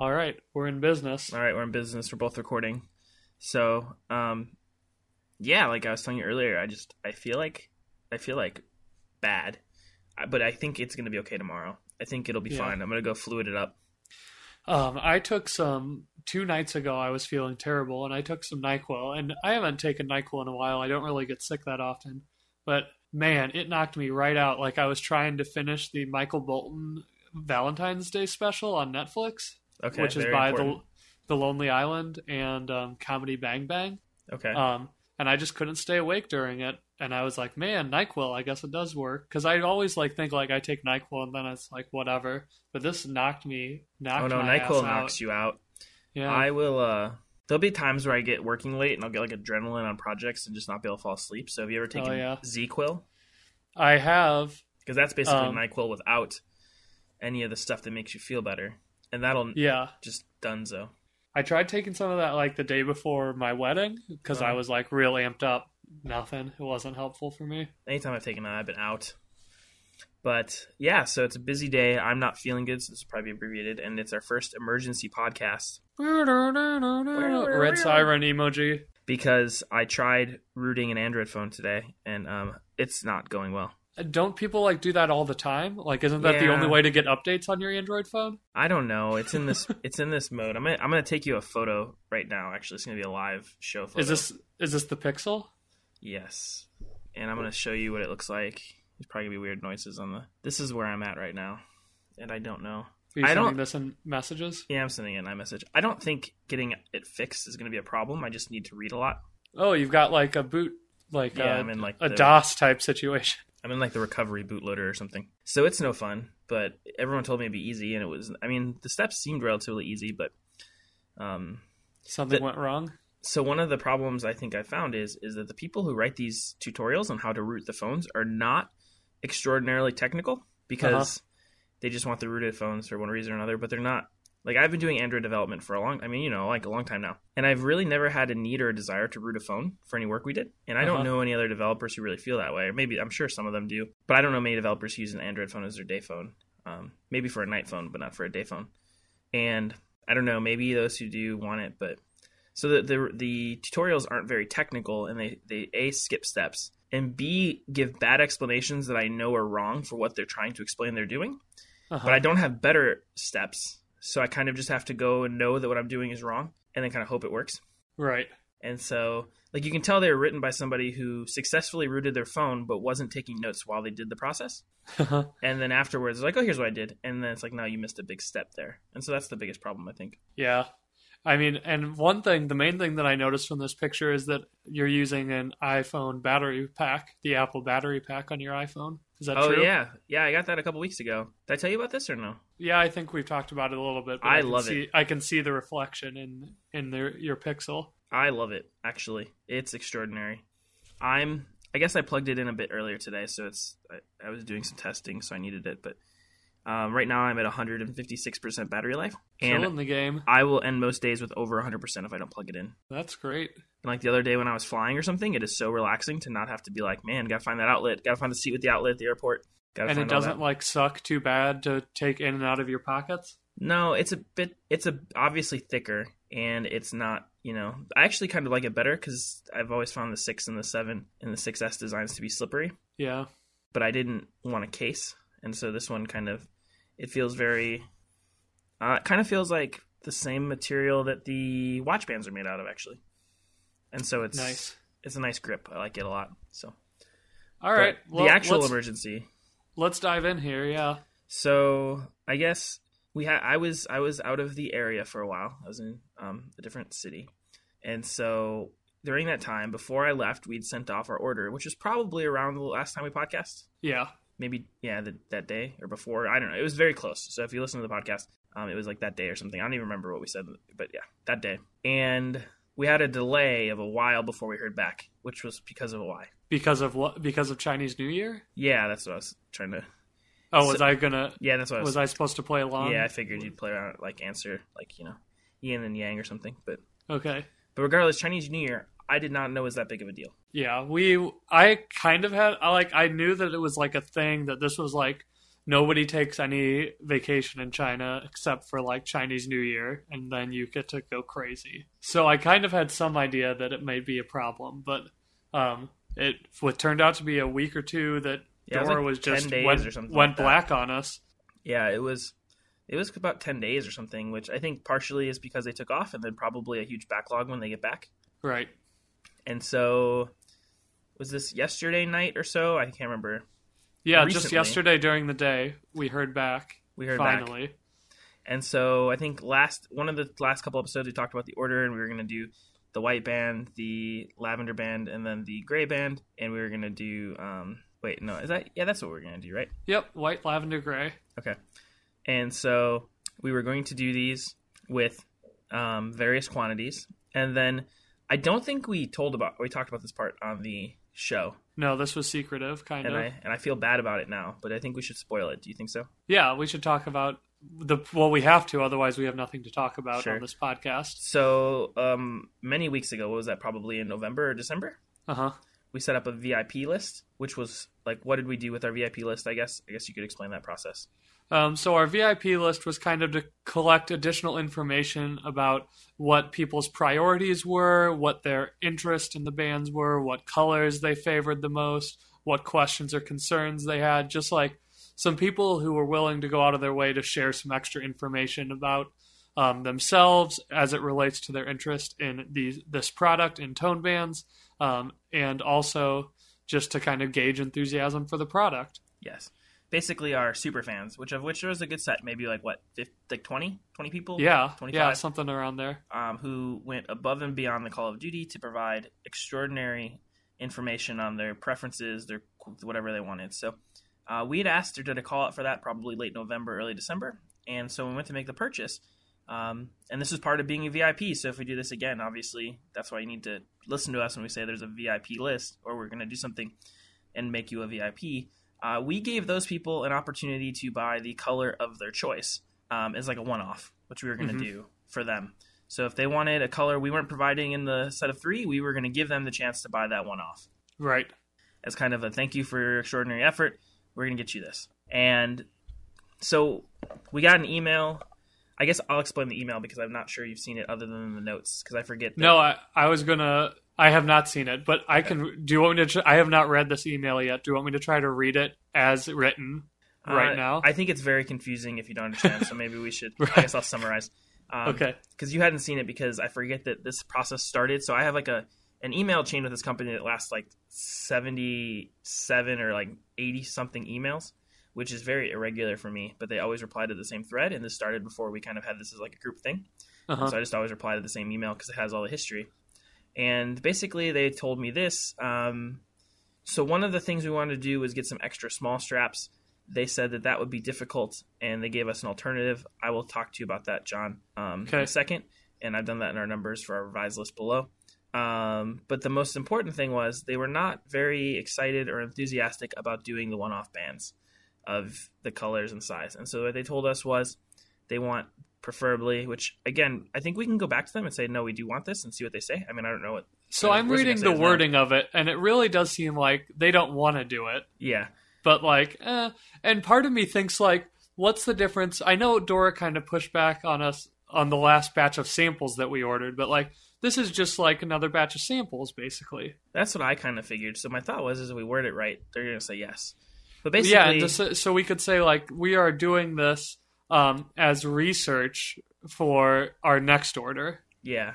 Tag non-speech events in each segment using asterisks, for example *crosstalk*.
All right, we're in business. All right, we're in business. We're both recording. So, um, yeah, like I was telling you earlier, I just I feel like I feel like bad, but I think it's gonna be okay tomorrow. I think it'll be Yeah. fine. I'm gonna go fluid it up. Um, I took some two nights ago. I was feeling terrible, and I took some Nyquil. And I haven't taken Nyquil in a while. I don't really get sick that often, but man, it knocked me right out. Like I was trying to finish the Michael Bolton Valentine's Day special on Netflix, Okay, which is by important. the the Lonely Island and um, Comedy Bang Bang. okay. Um, and I just couldn't stay awake during it. And I was like, man, Nyquil, I guess it does work. Because I always like think like I take Nyquil and then it's like whatever. But this knocked me, knocked oh no, Nyquil knocks out. you out. Yeah, I will. uh There'll be times where I get working late and I'll get like adrenaline on projects and just not be able to fall asleep. So have you ever taken Oh, yeah. ZzzQuil? I have. Because that's basically Um, Nyquil without any of the stuff that makes you feel better, and that'll Yeah, just dunzo. I tried taking some of that like the day before my wedding because I Uh-huh. was like real amped up. Nothing. It wasn't helpful for me. anytime I've taken that, I've been out. But yeah, so it's a busy day. I'm not feeling good, so this will probably be abbreviated, and it's our first emergency podcast Red siren emoji. because I tried rooting an Android phone today, and um, it's not going well. Don't people like do that all the time? Like, isn't that the only way to get updates on your Android phone? I don't know. It's in this. *laughs* it's in this mode. I'm gonna. I'm gonna take you a photo right now. Actually, it's gonna be a live show photo. Is this is this the Pixel? Yes, and I'm gonna show you what it looks like. There's probably gonna be weird noises on the. This is where I'm at right now, and I don't know. Are you I sending this in messages? Yeah, I'm sending an iMessage. I don't think getting it fixed is going to be a problem. I just need to read a lot. Oh, you've got like a boot, like Yeah, a, I'm in like a the, DOS type situation. I'm in like the recovery bootloader or something. So it's no fun. But everyone told me it'd be easy, and it was. I mean, the steps seemed relatively easy, but um. Something The- went wrong. So one of the problems I think I found is is that the people who write these tutorials on how to root the phones are not extraordinarily technical because they just want the rooted phones for one reason or another, but they're not. Like I've been doing Android development for a long I mean, you know, like a long time now. And I've really never had a need or a desire to root a phone for any work we did. And I Uh-huh. don't know any other developers who really feel that way. Or maybe I'm sure some of them do, but I don't know many developers who use an Android phone as their day phone. Um, maybe for a night phone, but not for a day phone. And I don't know, maybe those who do want it, but so the the, the tutorials aren't very technical, and they they a skip steps, and b give bad explanations that I know are wrong for what they're trying to explain they're doing. Uh-huh. But I don't have better steps, so I kind of just have to go and know that what I'm doing is wrong, and then kind of hope it works. right. And so, like you can tell, they were written by somebody who successfully rooted their phone, but wasn't taking notes while they did the process. Uh-huh. And then afterwards, it's like, oh, here's what I did, and then it's like, no, you missed a big step there. And so that's the biggest problem, I think. yeah. I mean, and one thing, the main thing that I noticed from this picture is that you're using an iPhone battery pack, the Apple battery pack on your iPhone. Is that oh true? yeah, yeah, I got that a couple weeks ago. Did I tell you about this or no? Yeah, I think we've talked about it a little bit. But I can love see, I can see the reflection in in the, your Pixel. I love it. Actually, it's extraordinary. I'm. I guess I plugged it in a bit earlier today, so it's. I, I was doing some testing, so I needed it. But um, right now, I'm at 156 percent battery life, and Killing the game. I will end most days with over 100 percent if I don't plug it in. That's great. And like the other day when I was flying or something, it is so relaxing to not have to be like, man, gotta find that outlet, gotta find the seat with the outlet at the airport. Gotta And it doesn't like suck too bad to take in and out of your pockets. No, it's a bit. It's a obviously thicker, and it's not. You know, I actually kind of like it better because I've always found the six and the seven and the 6S designs to be slippery. Yeah. But I didn't want a case, and so this one kind of it feels very. Uh, it kind of feels like the same material that the watch bands are made out of, actually. And so it's Nice. It's a nice grip. I like it a lot. So All right. Well, the actual let's, emergency. let's dive in here. Yeah. So I guess we had. I was I was out of the area for a while. I was in um, a different city, and so during that time, before I left, we'd sent off our order, which was probably around the last time we podcast. Yeah. Maybe yeah, the, that day or before. I don't know. It was very close. So if you listen to the podcast, um, it was like that day or something. I don't even remember what we said, but yeah, that day. And we had a delay of a while before we heard back, which was because of why. Because of what? Because of Chinese New Year? Yeah, that's what I was trying to. Oh, was So- I gonna? Yeah, that's what I was. Was I supposed to play along? Yeah, I figured you'd play around like answer like you know, yin and yang or something. But Okay. but regardless, Chinese New Year, I did not know was that big of a deal. Yeah, we. I kind of had. I like. I knew that it was like a thing that this was like nobody takes any vacation in China except for like Chinese New Year, and then you get to go crazy. So I kind of had some idea that it may be a problem, but um, it what turned out to be a week or two that Yeah, it was Dora like was just went, or something went like black on us. Yeah, it was it was about 10 days or something, which I think partially is because they took off and then probably a huge backlog when they get back. Right. And so was this yesterday night or so? I can't remember. Yeah, just yesterday during the day we heard back. We heard back. finally. And so I think last one of the last couple episodes we talked about the order and we were going to do the white band, the lavender band, and then the gray band, and we were going to do um wait, no, is that yeah, that's what we're going to do, right? Yep, white, lavender, gray. Okay. And so we were going to do these with um, various quantities, and then I don't think we told about we talked about this part on the show, No, this was secretive, kind and of. I and I feel bad about it now, but I think we should spoil it. Do you think so? Yeah, we should talk about the well. We have to, otherwise we have nothing to talk about Sure. on this podcast. So um, many weeks ago, what was that? Probably in November or December. Uh huh. We set up a VIP list, which was like, what did we do with our VIP list? I guess I guess you could explain that process. Um, so our VIP list was kind of to collect additional information about what people's priorities were, what their interest in the bands were, what colors they favored the most, what questions or concerns they had. Just like some people who were willing to go out of their way to share some extra information about um, themselves as it relates to their interest in these this product in tone bands, um, and also just to kind of gauge enthusiasm for the product. Yes. Basically, our super fans, which of which there was a good set, maybe like what, 50, like 20, 20 people? Yeah, 25? yeah, something around there. um, who went above and beyond the call of duty to provide extraordinary information on their preferences, their whatever they wanted. So uh, we had asked her to call out for that probably late November, early December, and so we went to make the purchase. Um, and this is part of being a VIP. So if we do this again, obviously that's why you need to listen to us when we say there's a VIP list, or we're going to do something and make you a VIP. Uh, we gave those people an opportunity to buy the color of their choice um, as like a one-off, which we were going to Mhm. do for them. So if they wanted a color we weren't providing in the set of three, we were going to give them the chance to buy that one off Right. as kind of a thank you for your extraordinary effort. We're going to get you this. And so we got an email. I guess I'll explain the email because I'm not sure you've seen it other than the notes because I forget. That, No, I, I was gonna. I have not seen it, but I can. Do you want me to? I have not read this email yet. Do you want me to try to read it as written right Uh, now? I think it's very confusing if you don't understand. so maybe we should. Right. I guess I'll summarize. *laughs* Um, okay. because you hadn't seen it because I forget that this process started. So I have like a an email chain with this company that lasts like seventy seven or like eighty something emails, which is very irregular for me. But they always reply to the same thread, and this started before we kind of had this as like a group thing. Uh-huh. So I just always reply to the same email because it has all the history. And basically, they told me this. Um, so one of the things we wanted to do was get some extra small straps. They said that that would be difficult, and they gave us an alternative. I will talk to you about that, John, um, in a second. And I've done that in our numbers for our revised list below. Um, but the most important thing was they were not very excited or enthusiastic about doing the one-off bands of the colors and size. And so what they told us was they want preferably, which again, I think we can go back to them and say, no, we do want this and see what they say. I mean, I don't know what. So I'm worst thing I reading the wording of it, and it really does seem like they don't want to do it. Yeah. But like, eh. And part of me thinks like, what's the difference? I know Dora kind of pushed back on us on the last batch of samples that we ordered, but like, this is just like another batch of samples, basically. That's what I kind of figured. So my thought was, is if we word it right, they're going to say yes. But basically, yeah, and just, so we could say like we are doing this um, as research for our next order. Yeah,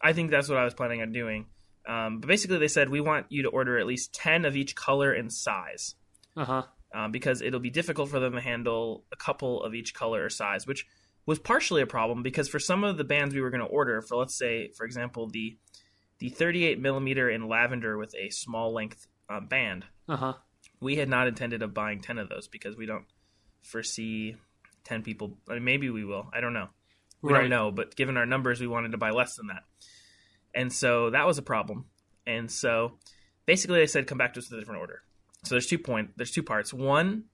I think that's what I was planning on doing. Um, but basically, they said we want you to order at least ten of each color and size Uh huh. um, because it'll be difficult for them to handle a couple of each color or size, which was partially a problem because for some of the bands we were going to order, for let's say, for example, the the 38 millimeter in lavender with a small length uh, band, Uh huh. We had not intended of buying 10 of those because we don't foresee 10 people. I mean, maybe we will. I don't know. We Right. don't know, but given our numbers, we wanted to buy less than that. And so that was a problem. And so basically they said come back to us with a different order. So there's two point there's two parts. One,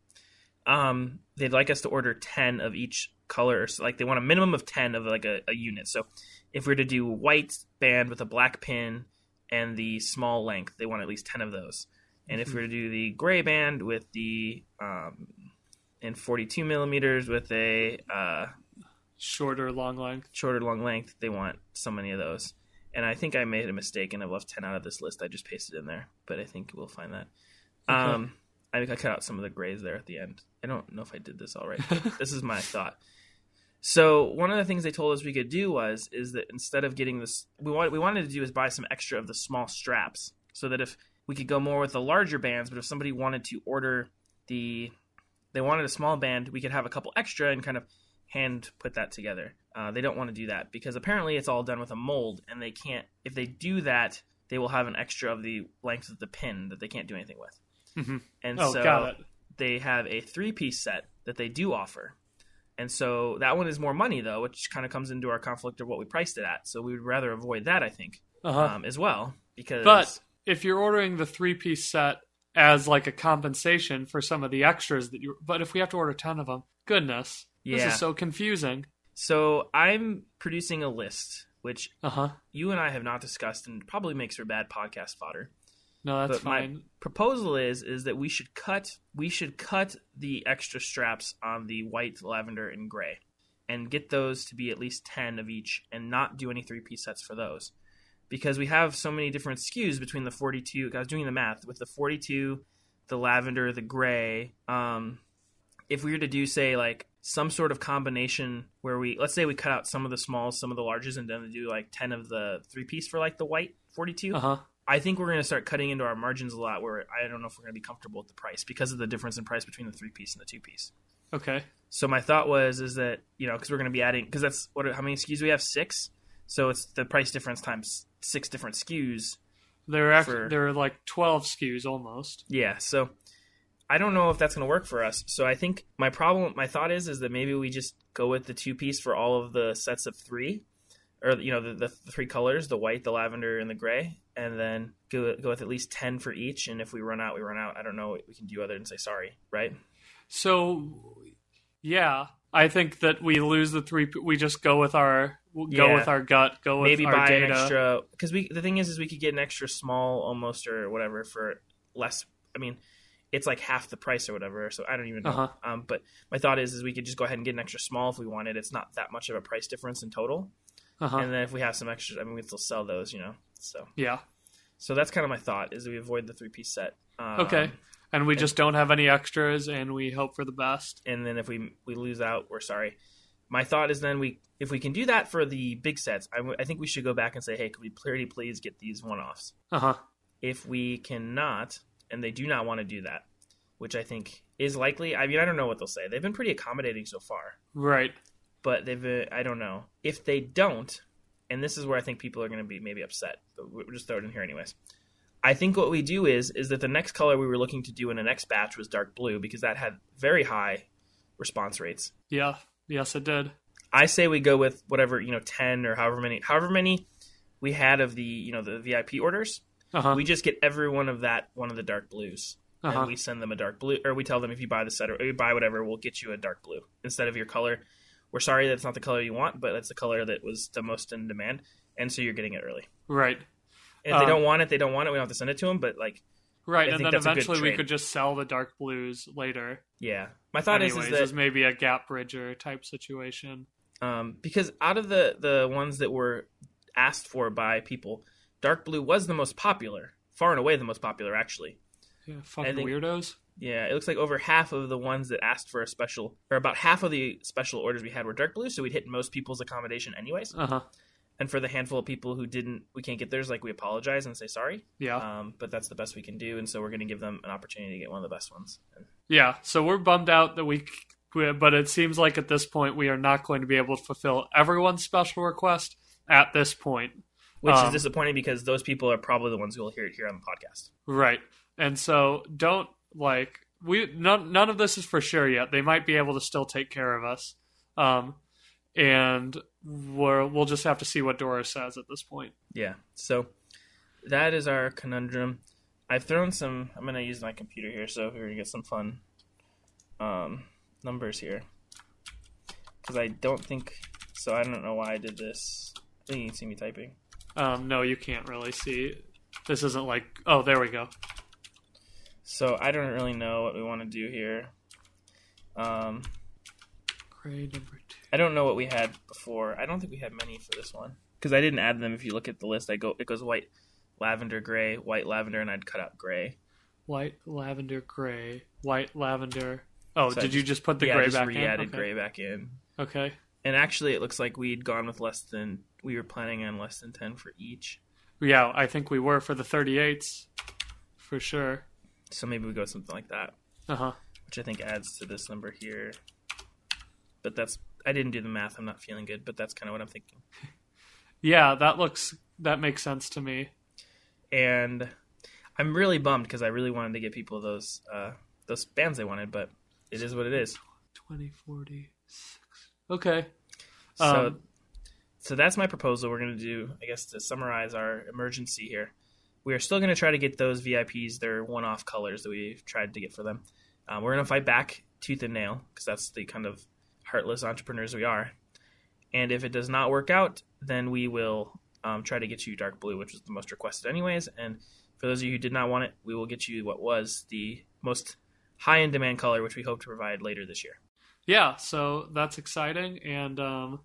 um, they'd like us to order 10 of each color, so like they want a minimum of 10 of like a, a unit. So if we are to do white band with a black pin and the small length, they want at least 10 of those. And if we were to do the gray band with the um, in 42 millimeters with a uh, Shorter, long length. shorter long length, they want so many of those. And I think I made a mistake and I left 10 out of this list. I just pasted in there, but I think we'll find that. Okay. Um, I think I cut out some of the grays there at the end. I don't know if I did this all right. *laughs* this is my thought. So one of the things they told us we could do was is that instead of getting this, we wanted we wanted to do is buy some extra of the small straps, so that if we could go more with the larger bands, but if somebody wanted to order the, they wanted a small band, we could have a couple extra and kind of hand put that together. Uh, they don't want to do that because apparently it's all done with a mold, and they can't. If they do that, they will have an extra of the length of the pin that they can't do anything with. Mhm. And Oh, so they have a three piece set that they do offer. And so that one is more money though, which kind of comes into our conflict of what we priced it at. So we would rather avoid that, I think, Uh-huh. um, as well, because But if you're ordering the three piece set as like a compensation for some of the extras that you, but if we have to order ten of them, goodness, this is so confusing. so I'm producing a list, which Uh huh. you and I have not discussed, and probably makes for bad podcast fodder. No, that's But my- Proposal is is that we should cut we should cut the extra straps on the white, lavender, and gray, and get those to be at least ten of each, and not do any three piece sets for those. Because we have so many different SKUs between the 42. I was doing the math with the 42, the lavender, the gray. Um, if we were to do say like some sort of combination where we let's say we cut out some of the smalls, some of the larges, and then do like 10 of the three piece for like the white 42. Uh huh. I think we're going to start cutting into our margins a lot. Where I don't know if we're going to be comfortable with the price because of the difference in price between the three piece and the two piece. Okay. So my thought was is that you know because we're going to be adding because that's what how many SKUs we have six. So it's the price difference times six different SKUs. There are For- there are like twelve SKUs almost. Yeah. So I don't know if that's going to work for us. So I think my problem, my thought is, is that maybe we just go with the two piece for all of the sets of three, or you know the, the three colors, the white, the lavender, and the gray, and then go go with at least ten for each. And if we run out, we run out. I don't know what we can do other than say sorry, right? So, yeah, I think that we lose the three. We just go with our we'll go Yeah. with our gut. Go with maybe our buy data. an extra because we the thing is is we could get an extra small almost or whatever for less i mean it's like half the price or whatever so i don't even know Uh-huh. um, but my thought is is we could just go ahead and get an extra small if we wanted it's not that much of a price difference in total Uh-huh. and then if we have some extra i mean we still sell those you know so yeah. so that's kind of my thought is we avoid the three piece set um, Okay. And we just don't have any extras, and we hope for the best. and then if we we lose out we're sorry my thought is then we if we can do that for the big sets I, w- I think we should go back and say hey could we pretty please get these one-offs Uh huh. if we cannot, and they do not want to do that, which I think is likely. I mean, I don't know what they'll say. They've been pretty accommodating so far, Right. but they've. Uh, I don't know if they don't, and this is where I think people are going to be maybe upset. But we'll just throw it in here anyways. I think what we do is is that the next color we were looking to do in the next batch was dark blue because that had very high response rates. Yeah. Yes, it did. I say we go with whatever you know, ten or however many, however many we had of the you know the VIP orders. Uh huh. We just get every one of that one of the dark blues. Uh huh. and we send them a dark blue, or we tell them if you buy the set or you buy whatever, we'll get you a dark blue instead of your color. We're sorry that's not the color you want, but that's the color that was the most in demand, and so you're getting it early. Right. If they Um, don't want it, they don't want it. We don't have to send it to them, but like, Right. I and think then eventually we could just sell the dark blues later. yeah. My thought Anyways, is, is that maybe a gap bridger type situation. um, because out of the the ones that were asked for by people, dark blue was the most popular, far and away the most popular, actually. Yeah, fucking think- weirdos. Yeah, it looks like over half of the ones that asked for a special, or about half of the special orders we had were dark blue, so we'd hit most people's accommodation anyways. Uh huh. And for the handful of people who didn't, we can't get theirs, like we apologize and say sorry. Yeah. Um, but that's the best we can do, and so we're going to give them an opportunity to get one of the best ones. Yeah, so we're bummed out that we, but it seems like at this point we are not going to be able to fulfill everyone's special request at this point. which Um, is disappointing because those people are probably the ones who will hear it here on the podcast. Right. And so don't like we none none of this is for sure yet. They might be able to still take care of us. Um and we're, we'll just have to see what Dora says at this point. Yeah. So that is our conundrum. I've thrown some. I'm going to use my computer here, so we're going to get some fun um, numbers here because I don't think. So I don't know why I did this. I think you can see me typing. Um no, you can't really see. This isn't like oh, there we go. So I don't really know what we want to do here. Um, Gray number two. I don't know what we had before. I don't think we had many for this one because I didn't add them. If you look at the list, I go it goes white, lavender, gray, white, lavender, and I'd cut out gray. White, lavender, gray. White, lavender. Oh, So did you just put the yeah, gray I just back re-added in? Okay. gray back in. Okay. And actually, it looks like we'd gone with less than we were planning on less than ten for each. Yeah, I think we were for the 38s. For sure. So maybe we go something like that, Uh huh. which I think adds to this number here. But that's I didn't do the math. I'm not feeling good, but that's kind of what I'm thinking. Yeah, that looks that makes sense to me. And I'm really bummed because I really wanted to get people those uh, those bands they wanted, but it is what it is. 20, 40, six. Okay. So, Um, so that's my proposal. We're going to do, I guess, to summarize our emergency here. We are still going to try to get those VIPs their one-off colors that we've tried to get for them. Um, we're going to fight back tooth and nail because that's the kind of heartless entrepreneurs we are. And if it does not work out, then we will um, try to get you dark blue, which was the most requested, anyways. And for those of you who did not want it, we will get you what was the most high in demand color, which we hope to provide later this year. Yeah, so that's exciting, and um,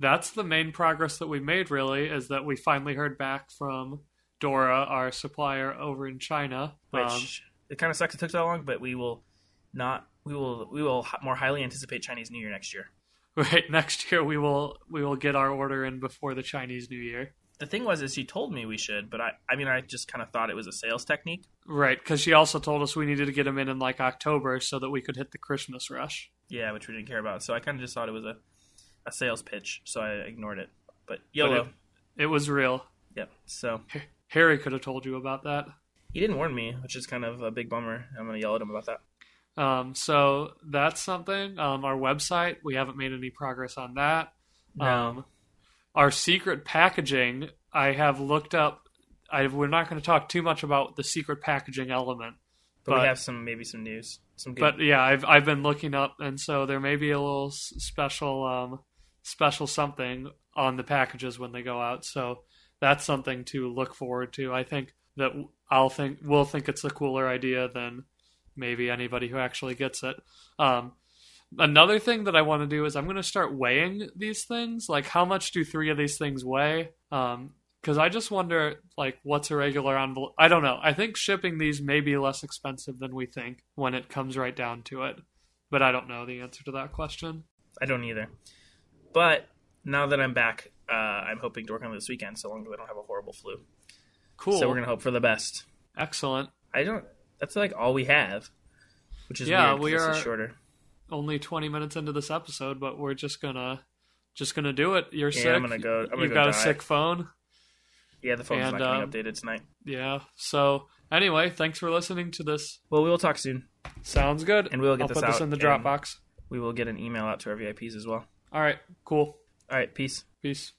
that's the main progress that we made. Really, is that we finally heard back from Dora, our supplier over in China. which Um, it kind of sucks it took so long, but we will not. We will. We will more highly anticipate Chinese New Year next year. right *laughs* next year, we will we will get our order in before the Chinese New Year. The thing was, is she told me we should, but I. I mean, I just kind of thought it was a sales technique. Right, because she also told us we needed to get them in in like October so that we could hit the Christmas rush. Yeah, which we didn't care about. So I kind of just thought it was a, a sales pitch, so I ignored it. But YOLO. It was real. Yep. So Harry could have told you about that. he didn't warn me, which is kind of a big bummer. I'm gonna yell at him about that. Um, so that's something. Um, our website, we haven't made any progress on that. Um, our secret packaging, I have looked up. I, we're not going to talk too much about the secret packaging element, but, we have some maybe some news. Some good. but yeah, I've I've been looking up, and so there may be a little special um, special something on the packages when they go out. So that's something to look forward to. I think that I'll think we'll think it's a cooler idea than maybe anybody who actually gets it. Um, another thing that I want to do is I'm going to start weighing these things. Like, how much do three of these things weigh? Um, because I just wonder, like, what's a regular envelope? I don't know. I think shipping these may be less expensive than we think when it comes right down to it. But I don't know the answer to that question. I don't either. But now that I'm back, uh, I'm hoping to work on this weekend, so long as I don't have a horrible flu. Cool. So we're gonna hope for the best. Excellent. I don't. That's like all we have, which is Yeah, weird we are shorter. Only 20 minutes into this episode, but we're just gonna just gonna do it. You're Yeah, sick. I'm gonna go. I'm gonna You've go got a sick phone. Yeah, the phone's and, not getting um, updated tonight. Yeah. So anyway, thanks for listening to this. Well, we will talk soon, Sounds good. and we will get I'll this put out. this in the Dropbox. We will get an email out to our VIPs as well. All right. Cool. All right, peace. Peace.